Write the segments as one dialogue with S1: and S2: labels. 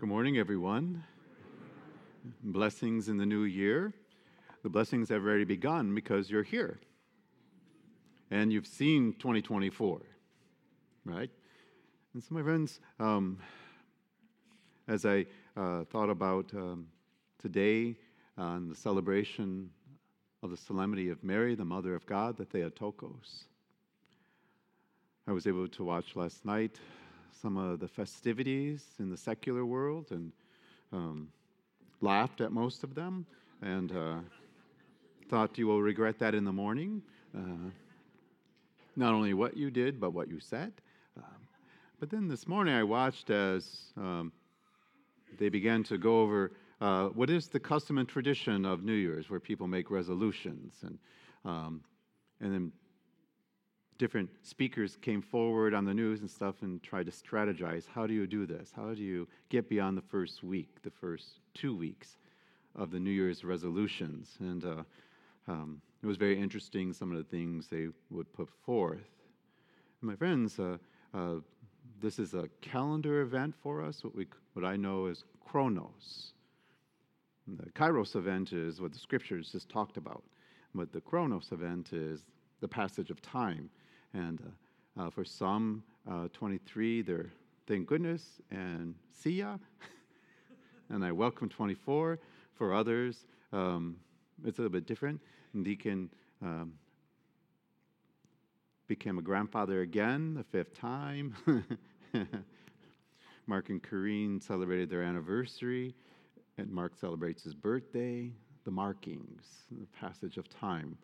S1: Good morning, everyone. Blessings in the new year. The blessings have already begun because you're here. And you've seen 2024, right? And so, my friends, um, as I uh, thought about um, today on the celebration of the solemnity of Mary, the Mother of God, the Theotokos, I was able to watch last night some of the festivities in the secular world and um, laughed at most of them and uh, thought you will regret that in the morning. Uh, not only what you did, but what you said. Um, but then this morning I watched as um, they began to go over uh, what is the custom and tradition of New Year's, where people make resolutions and um, and then different speakers came forward on the news and stuff and tried to strategize how do you do this? How do you get beyond the first week, the first two weeks of the New Year's resolutions? And uh, um, it was very interesting, some of the things they would put forth. My friends, uh, uh, this is a calendar event for us, what, we, what I know is Chronos. The Kairos event is what the scriptures just talked about, but the Chronos event is the passage of time. And uh, uh, for some, uh, 23, they're thank goodness and see ya. and I welcome 24. For others, um, it's a little bit different. And Deacon um, became a grandfather again, the fifth time. Mark and Corrine celebrated their anniversary, and Mark celebrates his birthday, the markings, the passage of time.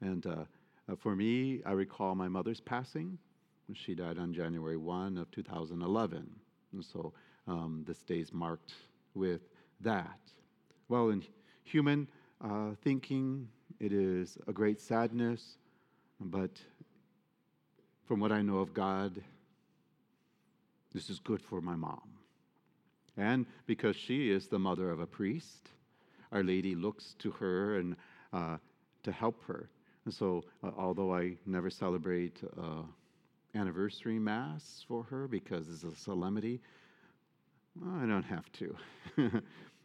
S1: And uh, uh, for me, I recall my mother's passing. She died on January 1 of 2011. And so um, this day is marked with that. Well, in human uh, thinking, it is a great sadness, but from what I know of God, this is good for my mom. And because she is the mother of a priest, Our Lady looks to her and uh, to help her and so, uh, although I never celebrate uh, anniversary mass for her because it's a solemnity, I don't have to.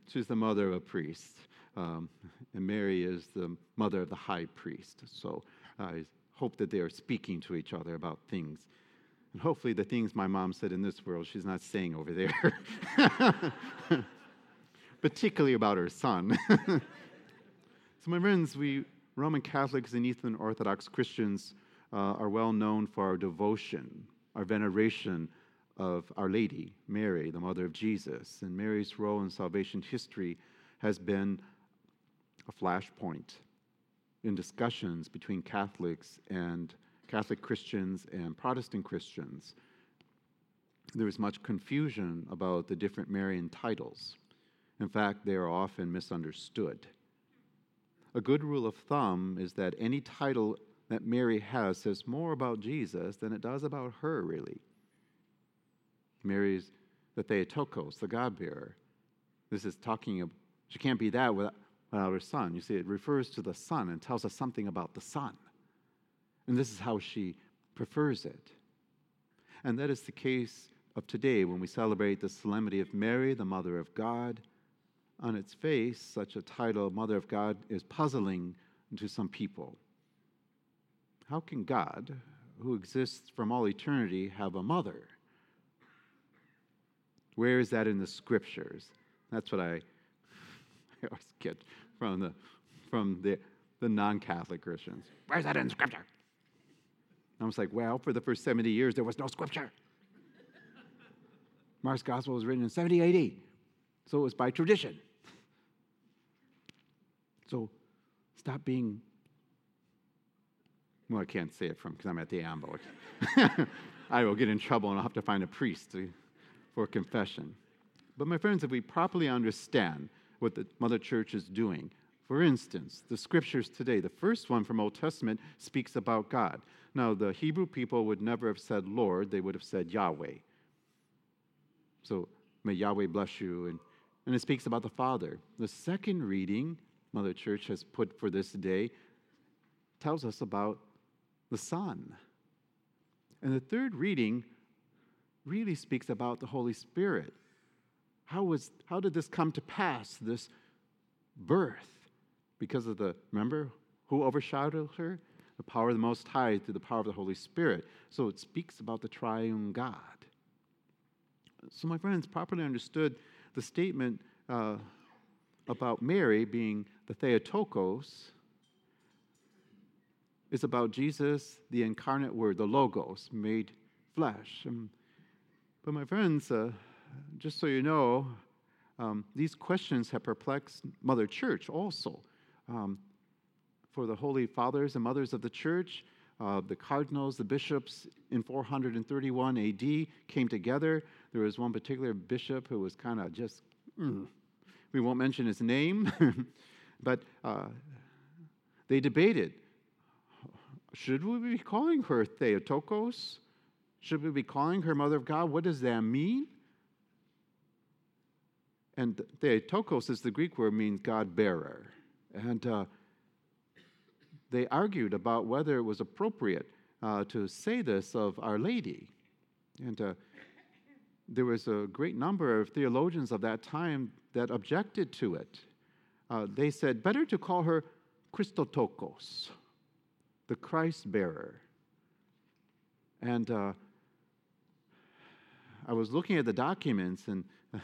S1: She's the mother of a priest, um, and Mary is the mother of the high priest. So I hope that they are speaking to each other about things. And hopefully, the things my mom said in this world, she's not saying over there, particularly about her son. so, my friends, we Roman Catholics and Eastern Orthodox Christians uh, are well known for our devotion, our veneration of Our Lady, Mary, the Mother of Jesus. And Mary's role in salvation history has been a flashpoint in discussions between Catholics and Catholic Christians and Protestant Christians. There is much confusion about the different Marian titles. In fact, they are often misunderstood. A good rule of thumb is that any title that Mary has says more about Jesus than it does about her, really. Mary's the Theotokos, the God bearer. This is talking of, she can't be that without, without her son. You see, it refers to the son and tells us something about the son. And this is how she prefers it. And that is the case of today when we celebrate the solemnity of Mary, the Mother of God on its face, such a title, Mother of God, is puzzling to some people. How can God, who exists from all eternity, have a mother? Where is that in the scriptures? That's what I, I always get from the, from the, the non Catholic Christians. Where's that in scripture? I was like, well, for the first 70 years, there was no scripture. Mark's gospel was written in 70 AD, so it was by tradition. So stop being, well, I can't say it from because I'm at the ambo. I will get in trouble and I'll have to find a priest to, for confession. But my friends, if we properly understand what the Mother Church is doing, for instance, the scriptures today, the first one from Old Testament speaks about God. Now, the Hebrew people would never have said Lord, they would have said Yahweh. So, may Yahweh bless you. And, and it speaks about the Father. The second reading Mother Church has put for this day tells us about the Son. And the third reading really speaks about the Holy Spirit. how, was, how did this come to pass, this birth? Because of the, remember, who overshadowed her? The power of the Most High through the power of the Holy Spirit. So it speaks about the triune God. So, my friends, properly understood, the statement uh, about Mary being the Theotokos is about Jesus, the incarnate Word, the Logos, made flesh. Um, but, my friends, uh, just so you know, um, these questions have perplexed Mother Church also. Um, for the holy fathers and mothers of the church, uh, the cardinals, the bishops in 431 AD came together. There was one particular bishop who was kind of just, mm, we won't mention his name, but uh, they debated should we be calling her Theotokos? Should we be calling her Mother of God? What does that mean? And Theotokos is the Greek word means God bearer. And uh, they argued about whether it was appropriate uh, to say this of Our Lady. And uh, there was a great number of theologians of that time that objected to it. Uh, they said, better to call her Christotokos, the Christ bearer. And uh, I was looking at the documents, and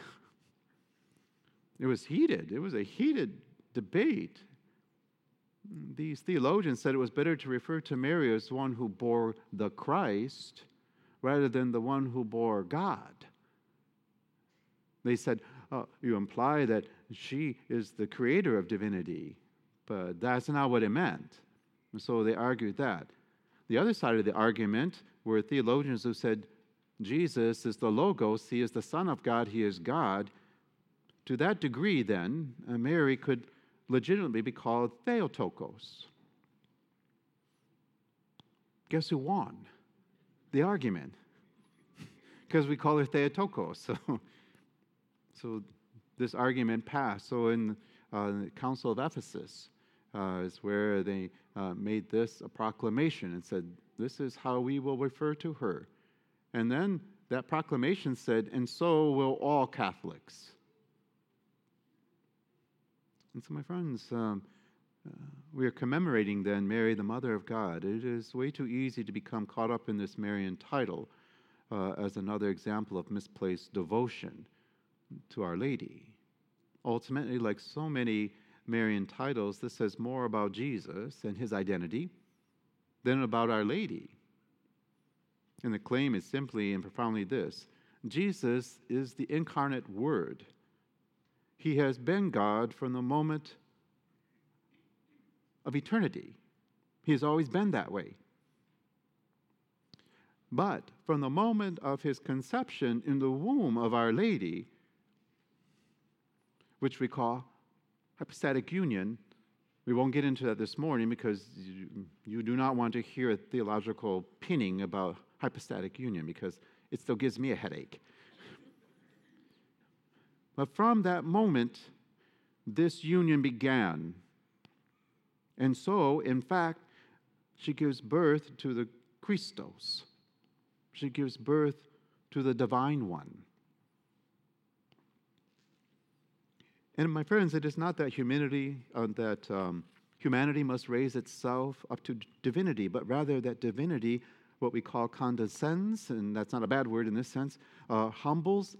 S1: it was heated. It was a heated debate. These theologians said it was better to refer to Mary as one who bore the Christ rather than the one who bore God. They said, oh, You imply that she is the creator of divinity, but that's not what it meant. And so they argued that. The other side of the argument were theologians who said, Jesus is the Logos, he is the Son of God, he is God. To that degree, then, uh, Mary could legitimately be called Theotokos. Guess who won the argument? because we call her Theotokos. So, so this argument passed. So in uh, the Council of Ephesus uh, is where they uh, made this a proclamation and said, "This is how we will refer to her." And then that proclamation said, "And so will all Catholics." And so, my friends, um, uh, we are commemorating then Mary, the Mother of God. It is way too easy to become caught up in this Marian title uh, as another example of misplaced devotion to Our Lady. Ultimately, like so many Marian titles, this says more about Jesus and his identity than about Our Lady. And the claim is simply and profoundly this Jesus is the incarnate Word he has been God from the moment of eternity. He has always been that way. But from the moment of his conception in the womb of Our Lady, which we call hypostatic union, we won't get into that this morning because you, do not want to hear a theological pinning about hypostatic union because it still gives me a headache. But from that moment, this union began. And so, in fact, she gives birth to the Christos. She gives birth to the divine one. And my friends, it is not that humanity uh, that um, humanity must raise itself up to divinity, but rather that divinity, what we call condescends, and that's not a bad word in this sense, uh, humbles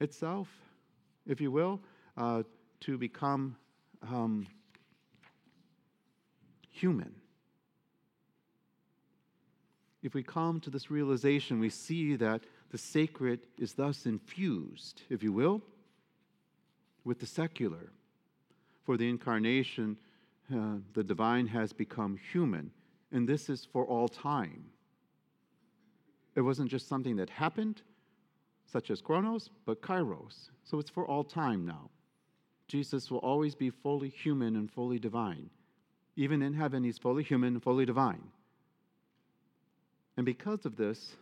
S1: itself, if you will, uh, to become um, human. If we come to this realization, we see that the sacred is thus infused, if you will, with the secular. For the incarnation, uh, the divine has become human, and this is for all time. It wasn't just something that happened, such as chronos, but kairos. So it's for all time now. Jesus will always be fully human and fully divine. Even in heaven, he's fully human and fully divine. And because of this,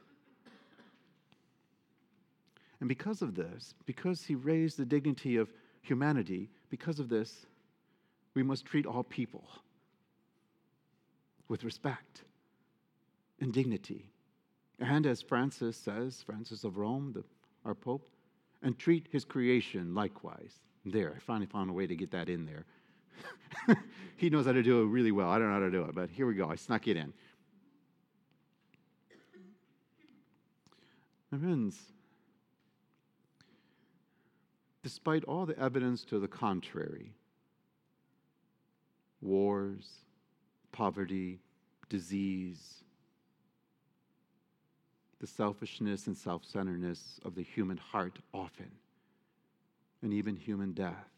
S1: and because of this, because he raised the dignity of humanity, because of this, we must treat all people with respect and dignity. And as Francis says, Francis of Rome, the our Pope, and treat his creation likewise. There, I finally found a way to get that in there. he knows how to do it really well. I don't know how to do it, but here we go. I snuck it in. My friends, despite all the evidence to the contrary wars, poverty, disease, the selfishness and self centeredness of the human heart often, and even human death.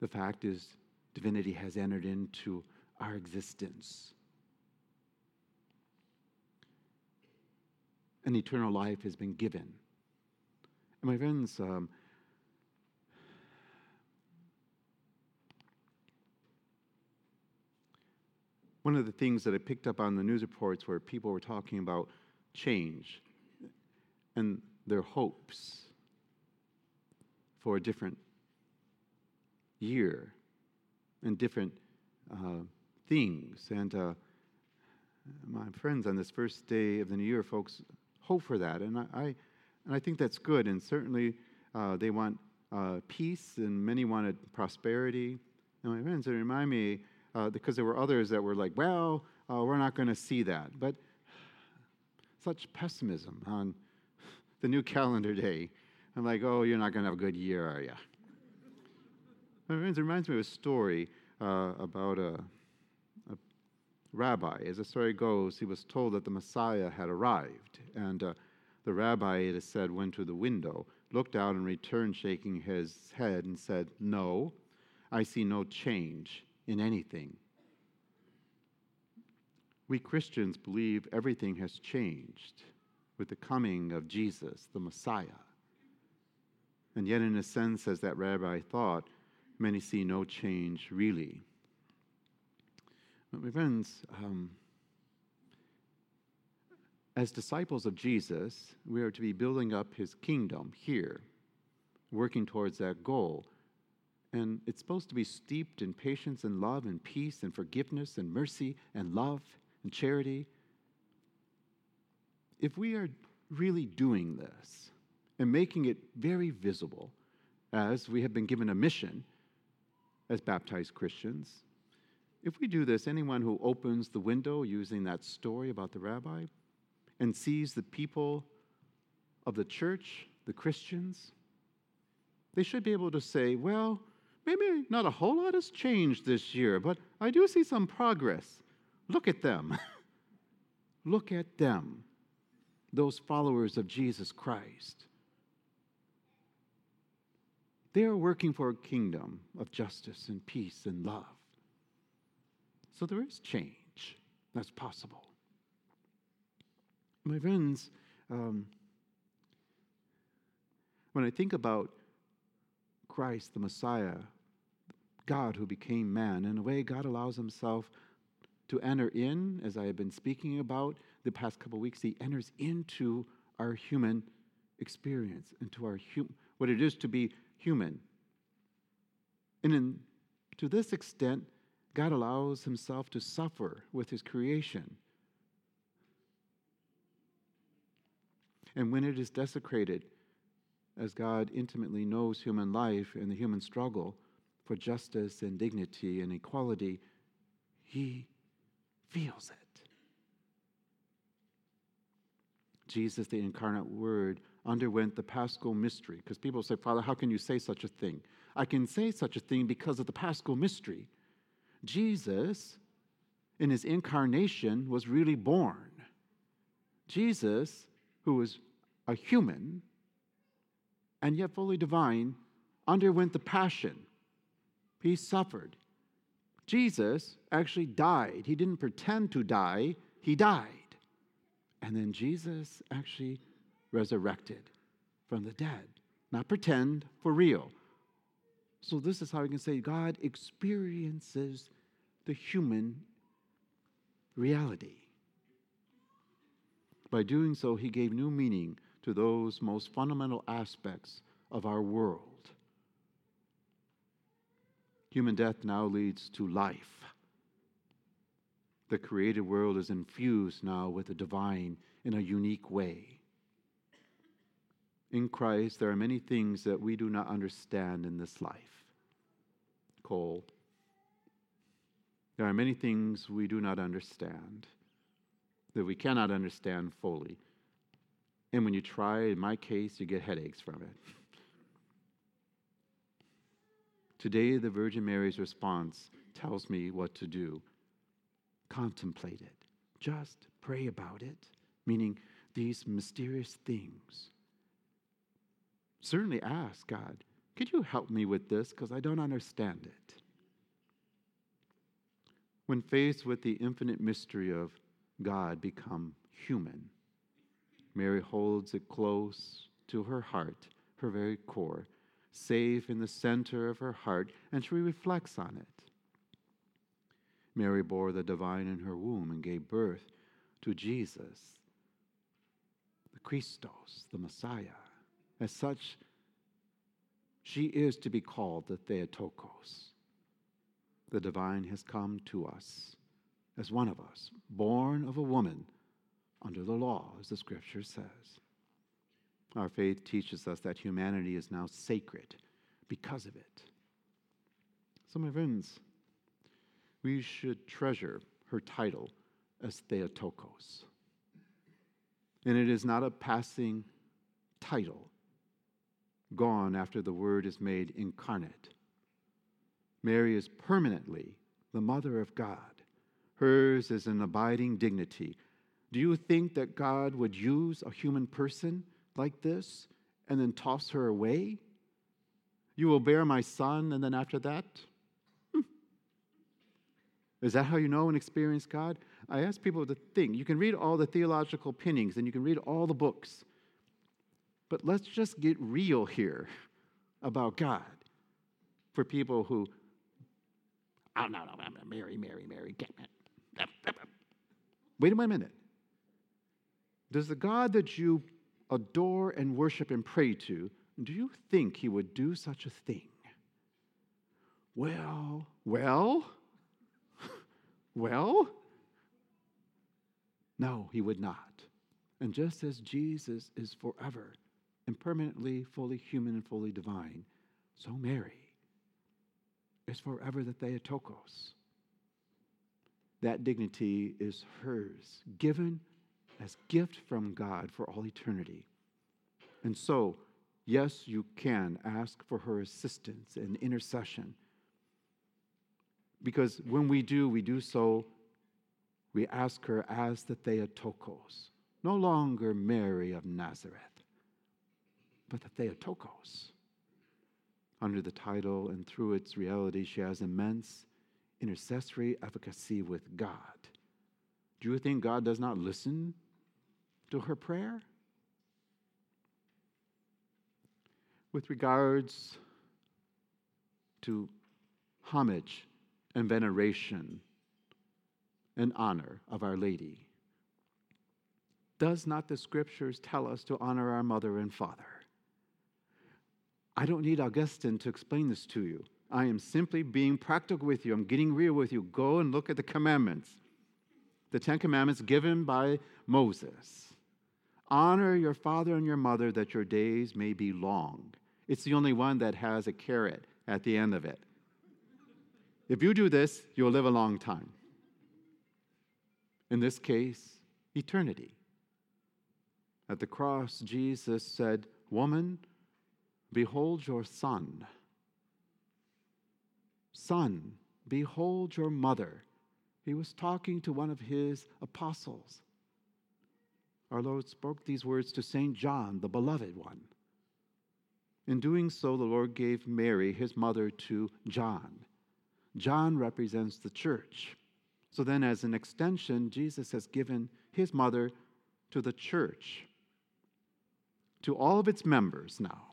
S1: The fact is, divinity has entered into our existence. And eternal life has been given. And my friends, um, one of the things that I picked up on the news reports where people were talking about change and their hopes for a different year and different uh, things. And uh, my friends, on this first day of the new year, folks hope for that. And I, I and I think that's good. And certainly uh, they want uh, peace, and many wanted prosperity. And my friends, it remind me, uh, because there were others that were like, well, uh, we're not going to see that. But such pessimism on the new calendar day. I'm like, oh, you're not going to have a good year, are you? My friends, it reminds me of a story uh, about a, a, rabbi. As the story goes, he was told that the Messiah had arrived. And uh, the rabbi, it is said, went to the window, looked out, and returned, shaking his head, and said, No, I see no change in anything. We Christians believe everything has changed with the coming of Jesus, the Messiah. And yet, in a sense, as that rabbi thought, many see no change really. My friends, um, as disciples of Jesus, we are to be building up his kingdom here, working towards that goal. And it's supposed to be steeped in patience and love and peace and forgiveness and mercy and love and charity. If we are really doing this and making it very visible, as we have been given a mission as baptized Christians, if we do this, anyone who opens the window using that story about the rabbi and sees the people of the church, the Christians, they should be able to say, well, maybe not a whole lot has changed this year, but I do see some progress. Look at them. Look at them, those followers of Jesus Christ. They are working for a kingdom of justice and peace and love. So there is change that's possible. My friends, um, when I think about Christ, the Messiah, God who became man, in a way, God allows himself to enter in, as I have been speaking about the past couple weeks, he enters into our human experience, into our hum- what it is to be human. And in, to this extent, God allows himself to suffer with his creation. And when it is desecrated, as God intimately knows human life and the human struggle for justice and dignity and equality, he feels it. Jesus, the incarnate Word, underwent the paschal mystery. Because people say, Father, how can you say such a thing? I can say such a thing because of the paschal mystery. Jesus, in his incarnation, was really born. Jesus, who was a human and yet fully divine, underwent the passion. He suffered. Jesus actually died. He didn't pretend to die, he died. And then Jesus actually resurrected from the dead. Not pretend, for real. So, this is how we can say God experiences the human reality. By doing so, he gave new meaning to those most fundamental aspects of our world. Human death now leads to life. The created world is infused now with the divine in a unique way. In Christ, there are many things that we do not understand in this life. Cole. There are many things we do not understand, that we cannot understand fully. And when you try, in my case, you get headaches from it. Today, the Virgin Mary's response tells me what to do. Contemplate it. Just pray about it, meaning these mysterious things. Certainly ask God, could you help me with this? Because I don't understand it. When faced with the infinite mystery of God become human, Mary holds it close to her heart, her very core, safe in the center of her heart, and she reflects on it. Mary bore the divine in her womb and gave birth to Jesus, the Christos, the Messiah. As such, she is to be called the Theotokos. The divine has come to us as one of us, born of a woman under the law, as the scripture says. Our faith teaches us that humanity is now sacred because of it. So, my friends, we should treasure her title as Theotokos. And it is not a passing title, gone after the Word is made incarnate. Mary is permanently the Mother of God. Hers is an abiding dignity. Do you think that God would use a human person like this and then toss her away? You will bear my son, and then after that? Hmm. Is that how you know and experience God? I ask people to think. You can read all the theological opinions and you can read all the books. But let's just get real here about God for people who, oh, no, no, Mary, Mary, Mary, get it. Wait a minute. Does the God that you adore and worship and pray to, do you think he would do such a thing? Well, well, well, no, he would not. And just as Jesus is forever and permanently fully human and fully divine, so Mary is forever the Theotokos. That dignity is hers, given as gift from God for all eternity. And so, yes, you can ask for her assistance and intercession. Because when we do, we do so, we ask her as the Theotokos, no longer Mary of Nazareth, but the Theotokos. Under the title and through its reality, she has immense intercessory efficacy with God. Do you think God does not listen to her prayer? With regards to homage and veneration and honor of Our Lady, does not the scriptures tell us to honor our mother and father? I don't need Augustine to explain this to you. I am simply being practical with you. I'm getting real with you. Go and look at the commandments, the Ten Commandments given by Moses. Honor your father and your mother that your days may be long. It's the only one that has a carrot at the end of it. If you do this, you'll live a long time. In this case, eternity. At the cross, Jesus said, Woman, behold your son. Son, behold your mother. He was talking to one of his apostles. Our Lord spoke these words to St. John, the beloved one. In doing so, the Lord gave Mary, his mother, to John. John represents the church. So then, as an extension, Jesus has given his mother to the church, to all of its members now,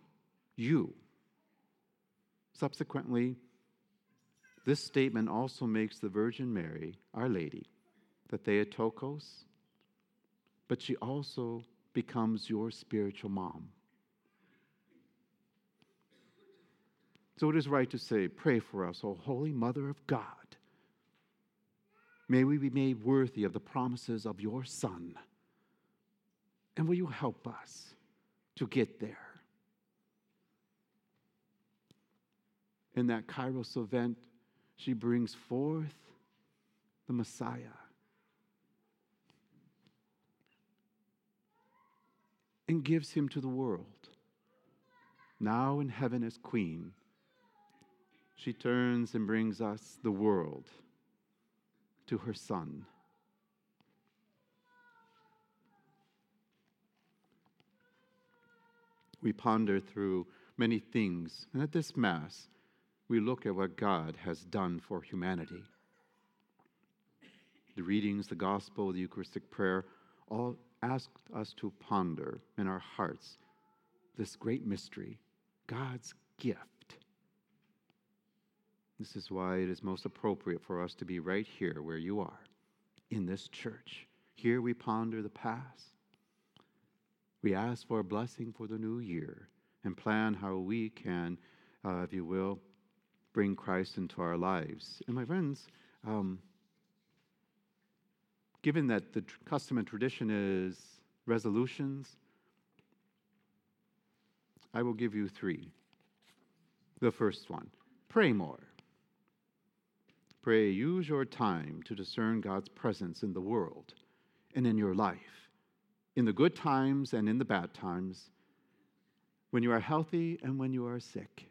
S1: you. Subsequently, this statement also makes the Virgin Mary, Our Lady, the Theotokos, but she also becomes your spiritual mom. So it is right to say, Pray for us, O Holy Mother of God. May we be made worthy of the promises of your Son. And will you help us to get there? In that Kairos event, she brings forth the Messiah. And gives him to the world. Now in heaven as queen, she turns and brings us the world to her son. We ponder through many things, and at this Mass, we look at what God has done for humanity. The readings, the gospel, the Eucharistic prayer all ask us to ponder in our hearts this great mystery God's gift. This is why it is most appropriate for us to be right here where you are, in this church. Here we ponder the past. We ask for a blessing for the new year and plan how we can, uh, if you will, bring Christ into our lives. And my friends, um, given that the custom and tradition is resolutions, I will give you three. The first one pray more. Pray, use your time to discern God's presence in the world and in your life, in the good times and in the bad times, when you are healthy and when you are sick.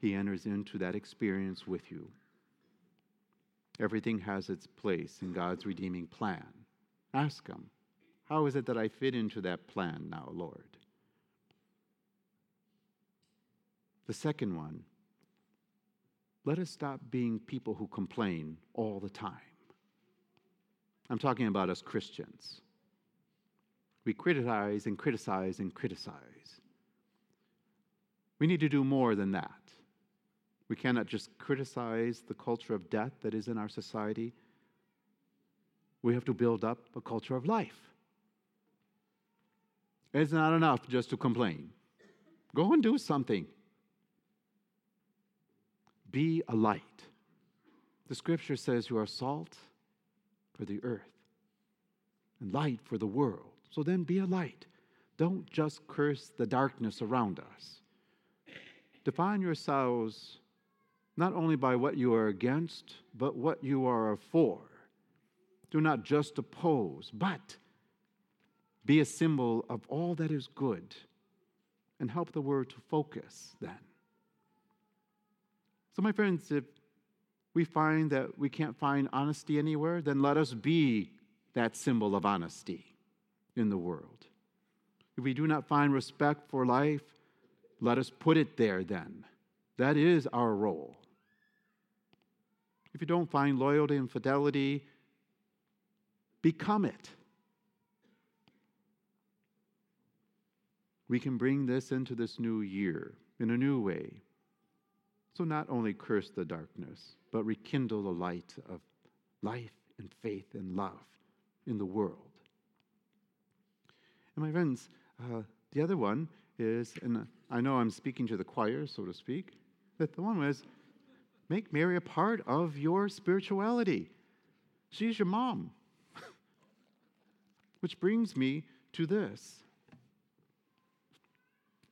S1: He enters into that experience with you. Everything has its place in God's redeeming plan. Ask Him, How is it that I fit into that plan now, Lord? The second one, let us stop being people who complain all the time. I'm talking about us Christians. We criticize and criticize and criticize. We need to do more than that. We cannot just criticize the culture of death that is in our society. We have to build up a culture of life. It's not enough just to complain. Go and do something. Be a light. The scripture says you are salt for the earth and light for the world. So then be a light. Don't just curse the darkness around us. Define yourselves not only by what you are against, but what you are for. Do not just oppose, but be a symbol of all that is good and help the word to focus then. So, my friends, if we find that we can't find honesty anywhere, then let us be that symbol of honesty in the world. If we do not find respect for life, let us put it there then. That is our role. If you don't find loyalty and fidelity, become it. We can bring this into this new year in a new way. So, not only curse the darkness, but rekindle the light of life and faith and love in the world. And, my friends, uh, the other one is, and I know I'm speaking to the choir, so to speak, that the one was Make Mary a part of your spirituality. She's your mom. Which brings me to this.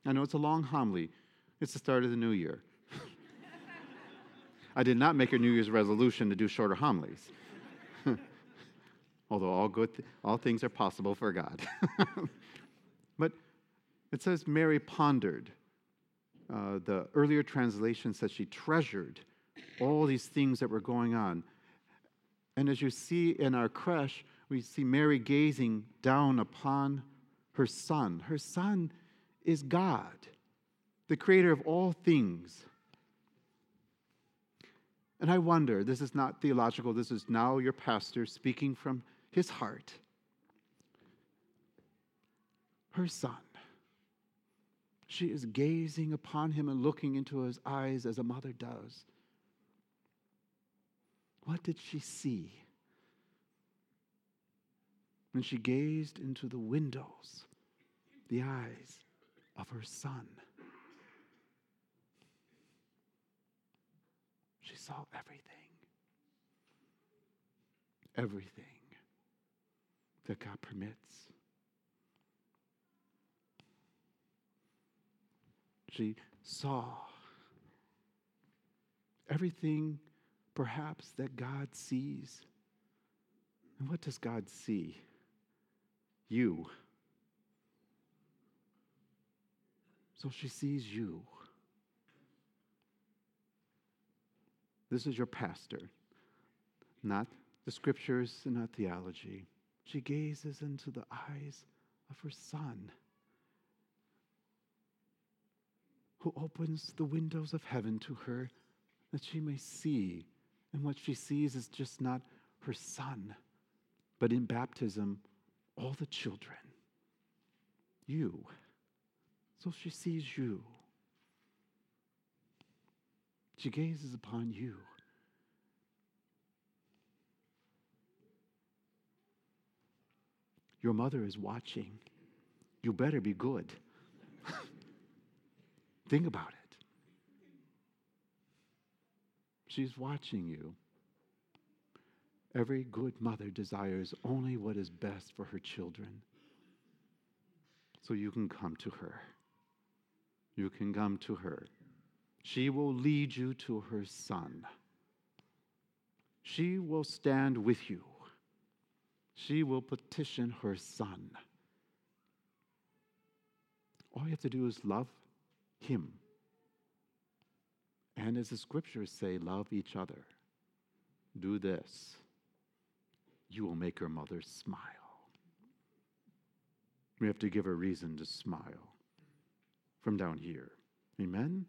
S1: I know it's a long homily, it's the start of the new year. I did not make a New Year's resolution to do shorter homilies. Although all good th- all things are possible for God. but it says Mary pondered. Uh, the earlier translation says she treasured all these things that were going on. And as you see in our creche, we see Mary gazing down upon her son. Her son is God, the creator of all things. And I wonder, this is not theological, this is now your pastor speaking from his heart. Her son. She is gazing upon him and looking into his eyes as a mother does. What did she see? When she gazed into the windows, the eyes of her son, she saw everything. Everything that God permits. She saw everything perhaps that God sees. And what does God see? You. So she sees you. This is your pastor, not the scriptures and not theology. She gazes into the eyes of her son, who opens the windows of heaven to her that she may see. And what she sees is just not her son, but in baptism, all the children. You. So she sees you. She gazes upon you. Your mother is watching. You better be good. Think about it. She's watching you. Every good mother desires only what is best for her children. So you can come to her. You can come to her. She will lead you to her son. She will stand with you she will petition her son. All you have to do is love him. And as the scriptures say, love each other. Do this. You will make your mother smile. We have to give her reason to smile from down here. Amen?